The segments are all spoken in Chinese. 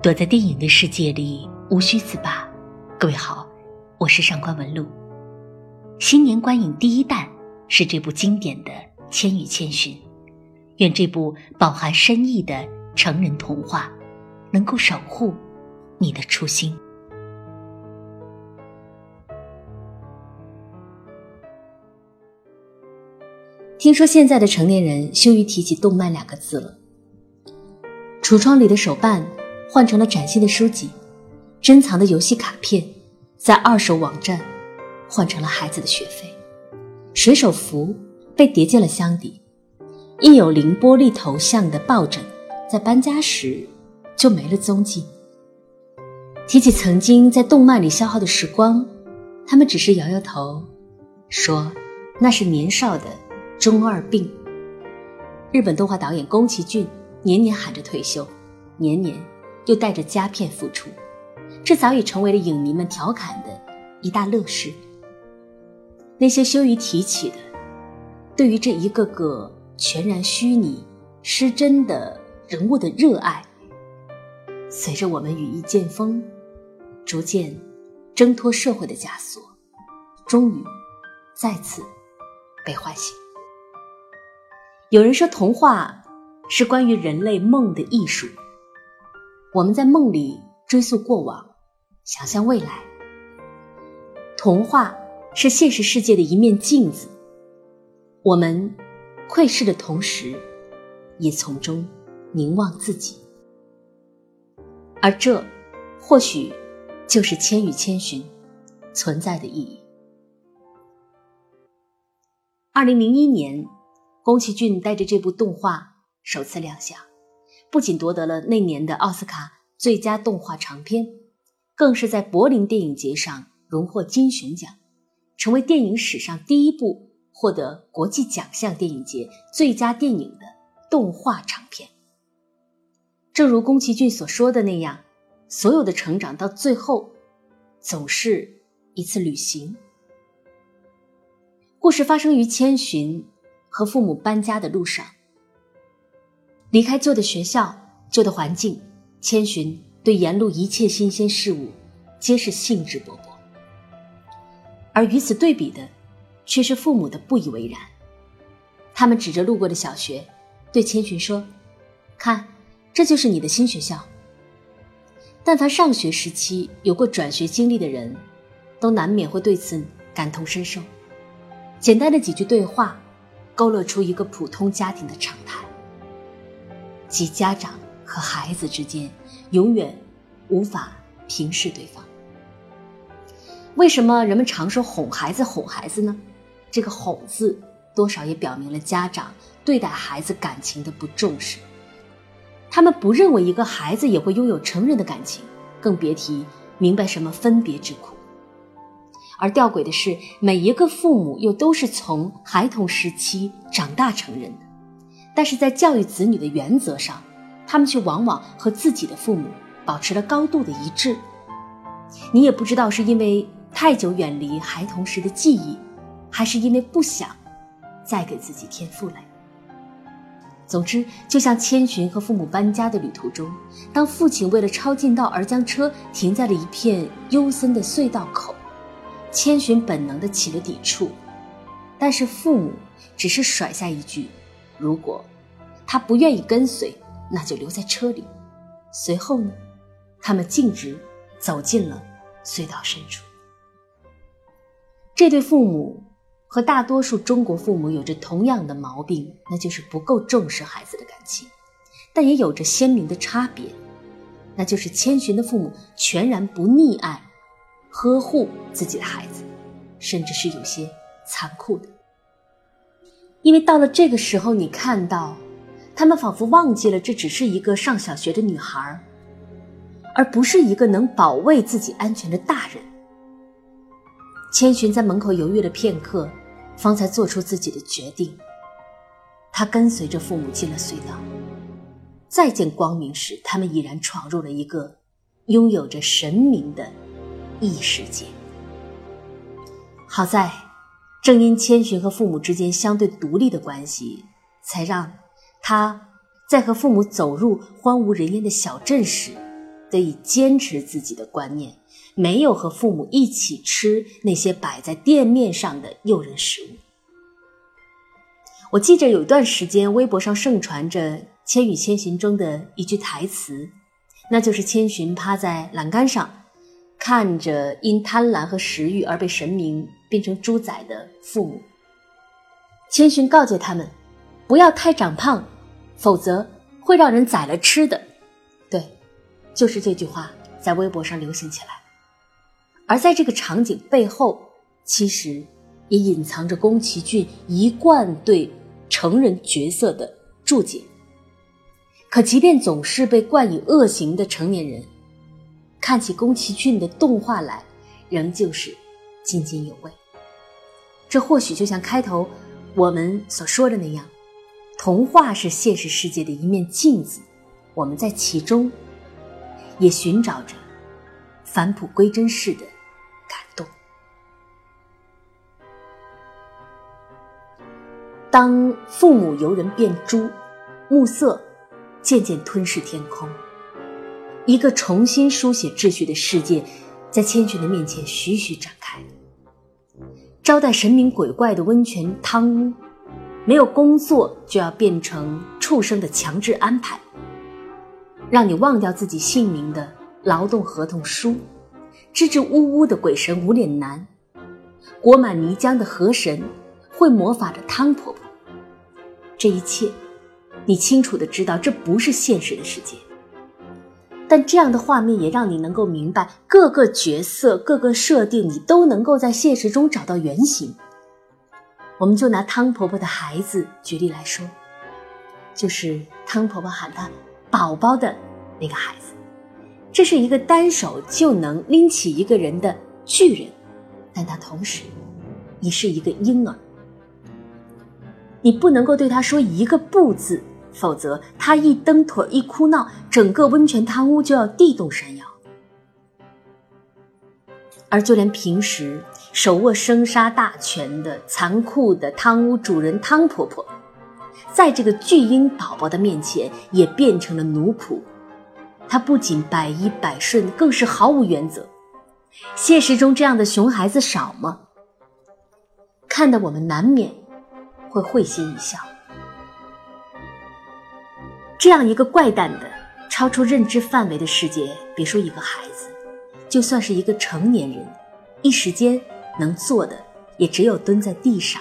躲在电影的世界里，无需自拔。各位好，我是上官文露。新年观影第一弹是这部经典的《千与千寻》，愿这部饱含深意的成人童话能够守护你的初心。听说现在的成年人羞于提起动漫两个字了，橱窗里的手办。换成了崭新的书籍，珍藏的游戏卡片，在二手网站换成了孩子的学费，水手服被叠进了箱底，印有凌波丽头像的抱枕在搬家时就没了踪迹。提起曾经在动漫里消耗的时光，他们只是摇摇头，说那是年少的中二病。日本动画导演宫崎骏年年喊着退休，年年。又带着佳片复出，这早已成为了影迷们调侃的一大乐事。那些羞于提起的，对于这一个个全然虚拟、失真的人物的热爱，随着我们羽翼渐丰，逐渐挣脱社会的枷锁，终于再次被唤醒。有人说，童话是关于人类梦的艺术。我们在梦里追溯过往，想象未来。童话是现实世界的一面镜子，我们窥视的同时，也从中凝望自己。而这，或许就是《千与千寻》存在的意义。二零零一年，宫崎骏带着这部动画首次亮相。不仅夺得了那年的奥斯卡最佳动画长片，更是在柏林电影节上荣获金熊奖，成为电影史上第一部获得国际奖项电影节最佳电影的动画长片。正如宫崎骏所说的那样，所有的成长到最后，总是一次旅行。故事发生于千寻和父母搬家的路上。离开旧的学校、旧的环境，千寻对沿路一切新鲜事物皆是兴致勃勃。而与此对比的，却是父母的不以为然。他们指着路过的小学，对千寻说：“看，这就是你的新学校。”但凡上学时期有过转学经历的人，都难免会对此感同身受。简单的几句对话，勾勒出一个普通家庭的常态。即家长和孩子之间永远无法平视对方。为什么人们常说哄孩子哄孩子呢？这个“哄”字多少也表明了家长对待孩子感情的不重视。他们不认为一个孩子也会拥有成人的感情，更别提明白什么分别之苦。而吊诡的是，每一个父母又都是从孩童时期长大成人的。但是在教育子女的原则上，他们却往往和自己的父母保持了高度的一致。你也不知道是因为太久远离孩童时的记忆，还是因为不想再给自己添负累。总之，就像千寻和父母搬家的旅途中，当父亲为了抄近道而将车停在了一片幽森的隧道口，千寻本能的起了抵触，但是父母只是甩下一句。如果他不愿意跟随，那就留在车里。随后呢，他们径直走进了隧道深处。这对父母和大多数中国父母有着同样的毛病，那就是不够重视孩子的感情，但也有着鲜明的差别，那就是千寻的父母全然不溺爱、呵护自己的孩子，甚至是有些残酷的。因为到了这个时候，你看到，他们仿佛忘记了这只是一个上小学的女孩，而不是一个能保卫自己安全的大人。千寻在门口犹豫了片刻，方才做出自己的决定。他跟随着父母进了隧道，再见光明时，他们已然闯入了一个拥有着神明的异世界。好在。正因千寻和父母之间相对独立的关系，才让他在和父母走入荒无人烟的小镇时，得以坚持自己的观念，没有和父母一起吃那些摆在店面上的诱人食物。我记着有一段时间，微博上盛传着《千与千寻》中的一句台词，那就是千寻趴在栏杆上，看着因贪婪和食欲而被神明变成猪仔的父母。千寻告诫他们，不要太长胖，否则会让人宰了吃的。对，就是这句话在微博上流行起来。而在这个场景背后，其实也隐藏着宫崎骏一贯对。成人角色的注解，可即便总是被冠以恶行的成年人，看起宫崎骏的动画来，仍旧是津津有味。这或许就像开头我们所说的那样，童话是现实世界的一面镜子，我们在其中也寻找着返璞归真式的感动。当父母由人变猪，暮色渐渐吞噬天空，一个重新书写秩序的世界，在千寻的面前徐徐展开。招待神明鬼怪的温泉汤屋，没有工作就要变成畜生的强制安排，让你忘掉自己姓名的劳动合同书，支支吾吾的鬼神无脸男，裹满泥浆的河神。会魔法的汤婆婆，这一切，你清楚的知道，这不是现实的世界。但这样的画面也让你能够明白，各个角色、各个设定，你都能够在现实中找到原型。我们就拿汤婆婆的孩子举例来说，就是汤婆婆喊他“宝宝”的那个孩子，这是一个单手就能拎起一个人的巨人，但他同时也是一个婴儿。你不能够对他说一个不字，否则他一蹬腿一哭闹，整个温泉汤屋就要地动山摇。而就连平时手握生杀大权的残酷的汤屋主人汤婆婆，在这个巨婴宝宝的面前也变成了奴仆。她不仅百依百顺，更是毫无原则。现实中这样的熊孩子少吗？看得我们难免。会会心一笑。这样一个怪诞的、超出认知范围的世界，别说一个孩子，就算是一个成年人，一时间能做的也只有蹲在地上，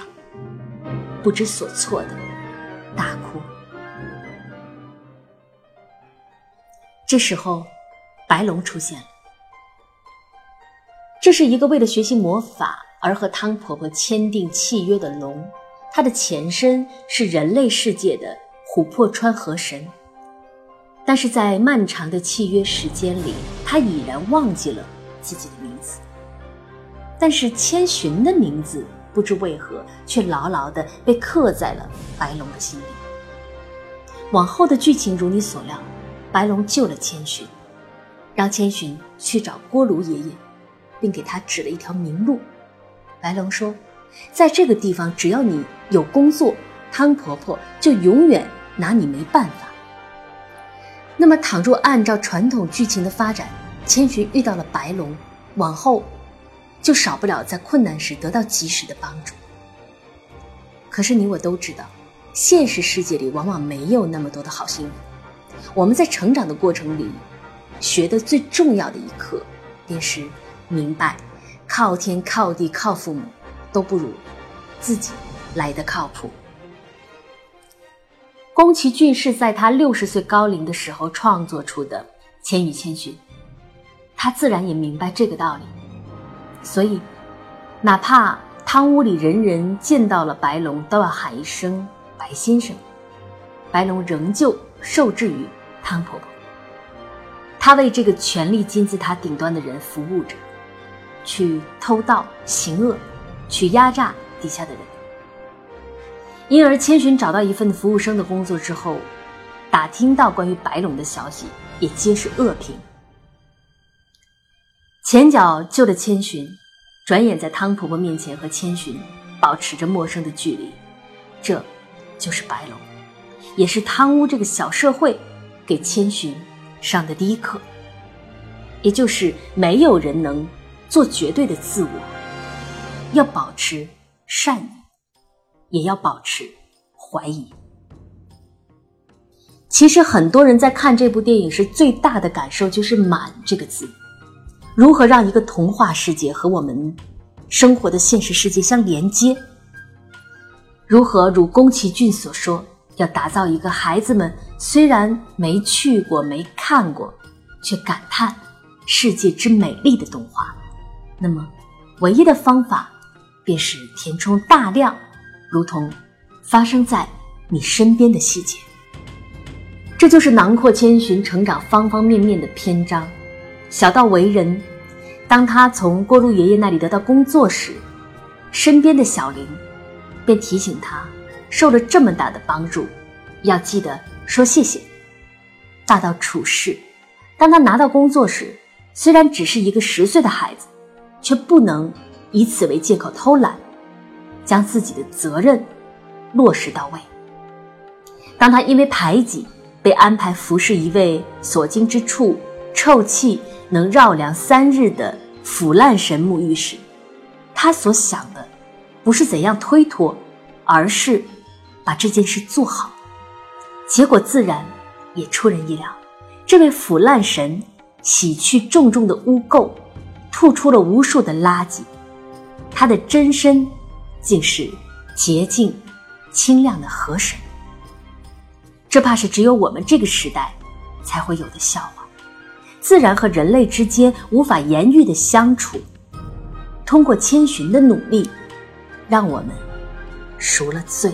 不知所措的大哭。这时候，白龙出现了。这是一个为了学习魔法而和汤婆婆签订契约的龙。它的前身是人类世界的琥珀川河神，但是在漫长的契约时间里，他已然忘记了自己的名字。但是千寻的名字不知为何却牢牢地被刻在了白龙的心里。往后的剧情如你所料，白龙救了千寻，让千寻去找锅炉爷爷，并给他指了一条明路。白龙说。在这个地方，只要你有工作，汤婆婆就永远拿你没办法。那么，倘若按照传统剧情的发展，千寻遇到了白龙，往后就少不了在困难时得到及时的帮助。可是，你我都知道，现实世界里往往没有那么多的好心人。我们在成长的过程里，学的最重要的一课，便是明白，靠天靠地靠父母。都不如自己来的靠谱。宫崎骏是在他六十岁高龄的时候创作出的《千与千寻》，他自然也明白这个道理，所以哪怕汤屋里人人见到了白龙都要喊一声“白先生”，白龙仍旧受制于汤婆婆，他为这个权力金字塔顶端的人服务着，去偷盗行恶。去压榨底下的人，因而千寻找到一份服务生的工作之后，打听到关于白龙的消息，也皆是恶评。前脚救了千寻，转眼在汤婆婆面前和千寻保持着陌生的距离，这就是白龙，也是汤屋这个小社会给千寻上的第一课。也就是没有人能做绝对的自我。要保持善意，也要保持怀疑。其实很多人在看这部电影时，最大的感受就是“满”这个字。如何让一个童话世界和我们生活的现实世界相连接？如何如宫崎骏所说，要打造一个孩子们虽然没去过、没看过，却感叹世界之美丽的动画？那么，唯一的方法便是填充大量，如同发生在你身边的细节。这就是囊括千寻成长方方面面的篇章。小到为人，当他从锅炉爷爷那里得到工作时，身边的小林便提醒他，受了这么大的帮助，要记得说谢谢。大到处事，当他拿到工作时，虽然只是一个十岁的孩子，却不能以此为借口偷懒，将自己的责任落实到位。当他因为排挤被安排服侍一位所经之处臭气。能绕梁三日的腐烂神木浴时，他所想的不是怎样推脱，而是把这件事做好。结果自然也出人意料，这位腐烂神洗去重重的污垢，吐出了无数的垃圾，他的真身竟是洁净清亮的河水。这怕是只有我们这个时代才会有的笑话。自然和人类之间无法言喻的相处，通过千寻的努力，让我们赎了罪。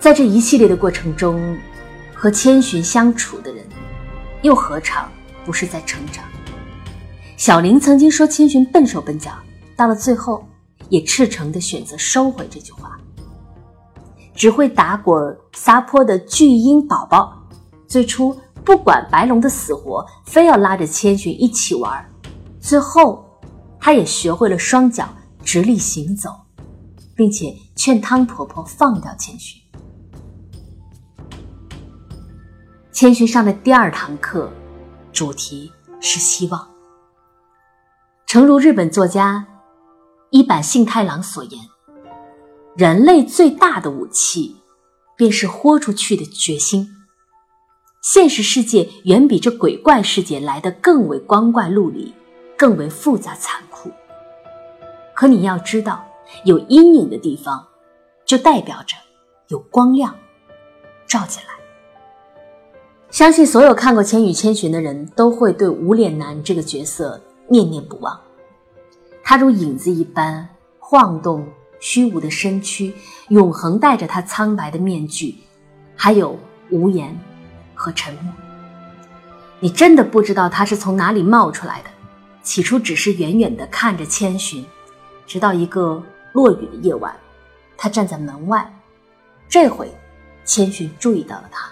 在这一系列的过程中，和千寻相处的人，又何尝不是在成长？小林曾经说千寻笨手笨脚，到了最后，也赤诚的选择收回这句话。只会打滚撒泼的巨婴宝宝。最初不管白龙的死活，非要拉着千寻一起玩。最后，他也学会了双脚直立行走，并且劝汤婆婆放掉千寻。千寻上的第二堂课，主题是希望。诚如日本作家一坂幸太郎所言，人类最大的武器，便是豁出去的决心。现实世界远比这鬼怪世界来得更为光怪陆离，更为复杂残酷。可你要知道，有阴影的地方，就代表着有光亮照进来。相信所有看过《千与千寻》的人都会对无脸男这个角色念念不忘。他如影子一般晃动虚无的身躯，永恒戴着他苍白的面具，还有无言。和沉默，你真的不知道他是从哪里冒出来的。起初只是远远的看着千寻，直到一个落雨的夜晚，他站在门外。这回，千寻注意到了他。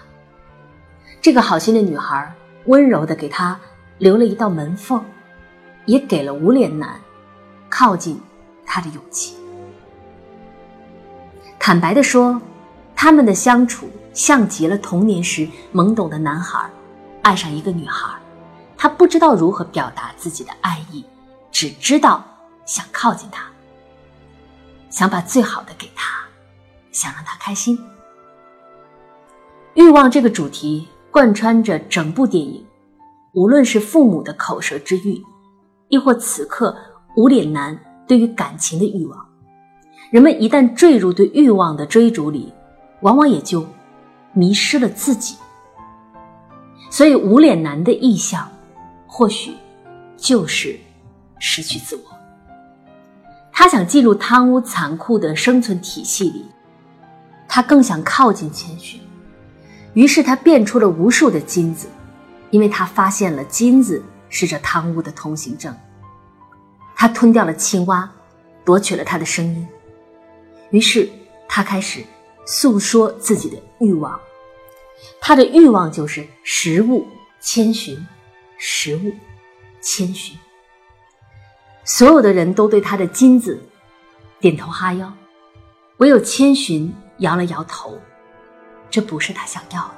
这个好心的女孩温柔的给他留了一道门缝，也给了无脸男靠近他的勇气。坦白的说，他们的相处。像极了童年时懵懂的男孩，爱上一个女孩，他不知道如何表达自己的爱意，只知道想靠近她，想把最好的给她，想让她开心。欲望这个主题贯穿着整部电影，无论是父母的口舌之欲，亦或此刻无脸男对于感情的欲望，人们一旦坠入对欲望的追逐里，往往也就。迷失了自己，所以无脸男的意向，或许就是失去自我。他想进入贪污残酷的生存体系里，他更想靠近千寻，于是他变出了无数的金子，因为他发现了金子是这贪污的通行证。他吞掉了青蛙，夺取了他的声音，于是他开始。诉说自己的欲望，他的欲望就是食物，千寻，食物，千寻。所有的人都对他的金子点头哈腰，唯有千寻摇了摇头，这不是他想要的。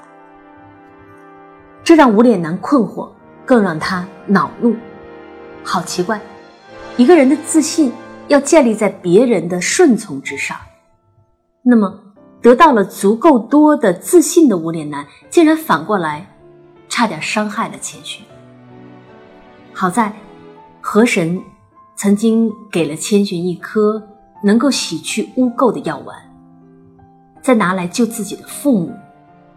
这让无脸男困惑，更让他恼怒。好奇怪，一个人的自信要建立在别人的顺从之上，那么得到了足够多的自信的无脸男，竟然反过来差点伤害了千寻。好在河神曾经给了千寻一颗能够洗去污垢的药丸，再拿来救自己的父母，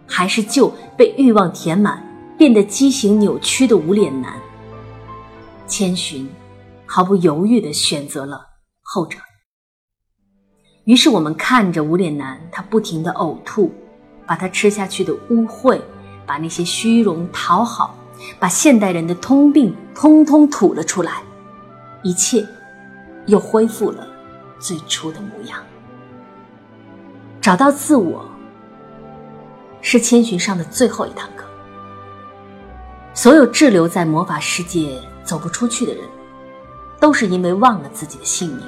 还是救被欲望填满、变得畸形扭曲的无脸男。千寻毫不犹豫地选择了后者。于是我们看着无脸男，他不停地呕吐，把他吃下去的污秽，把那些虚荣讨好，把现代人的通病通通吐了出来，一切又恢复了最初的模样。找到自我，是千寻上的最后一堂课。所有滞留在魔法世界。走不出去的人，都是因为忘了自己的姓名，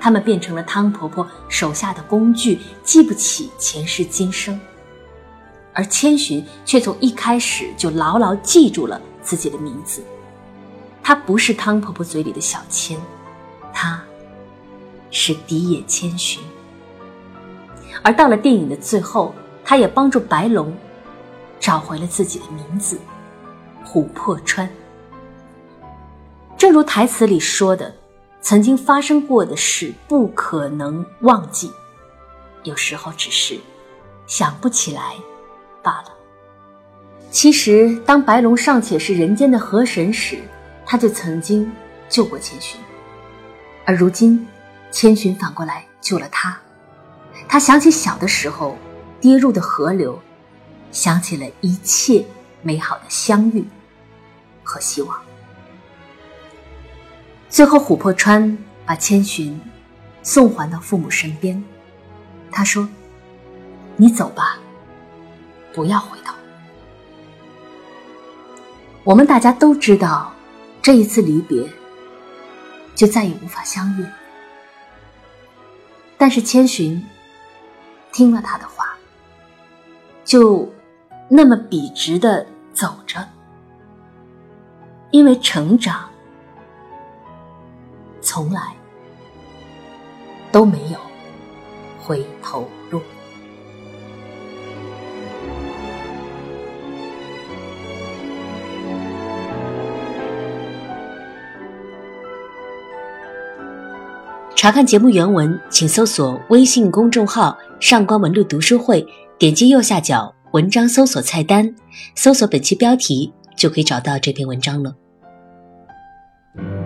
他们变成了汤婆婆手下的工具，记不起前世今生。而千寻却从一开始就牢牢记住了自己的名字，她不是汤婆婆嘴里的小千，她是荻野千寻。而到了电影的最后，她也帮助白龙找回了自己的名字——琥珀川。正如台词里说的，曾经发生过的事不可能忘记，有时候只是想不起来罢了。其实，当白龙尚且是人间的河神时，他就曾经救过千寻，而如今，千寻反过来救了他。他想起小的时候跌入的河流，想起了一切美好的相遇和希望。最后，琥珀川把千寻送还到父母身边。他说：“你走吧，不要回头。”我们大家都知道，这一次离别就再也无法相遇。但是千寻听了他的话，就那么笔直的走着，因为成长。从来都没有回头路。查看节目原文，请搜索微信公众号“上官文露读书会”，点击右下角文章搜索菜单，搜索本期标题，就可以找到这篇文章了。mm you.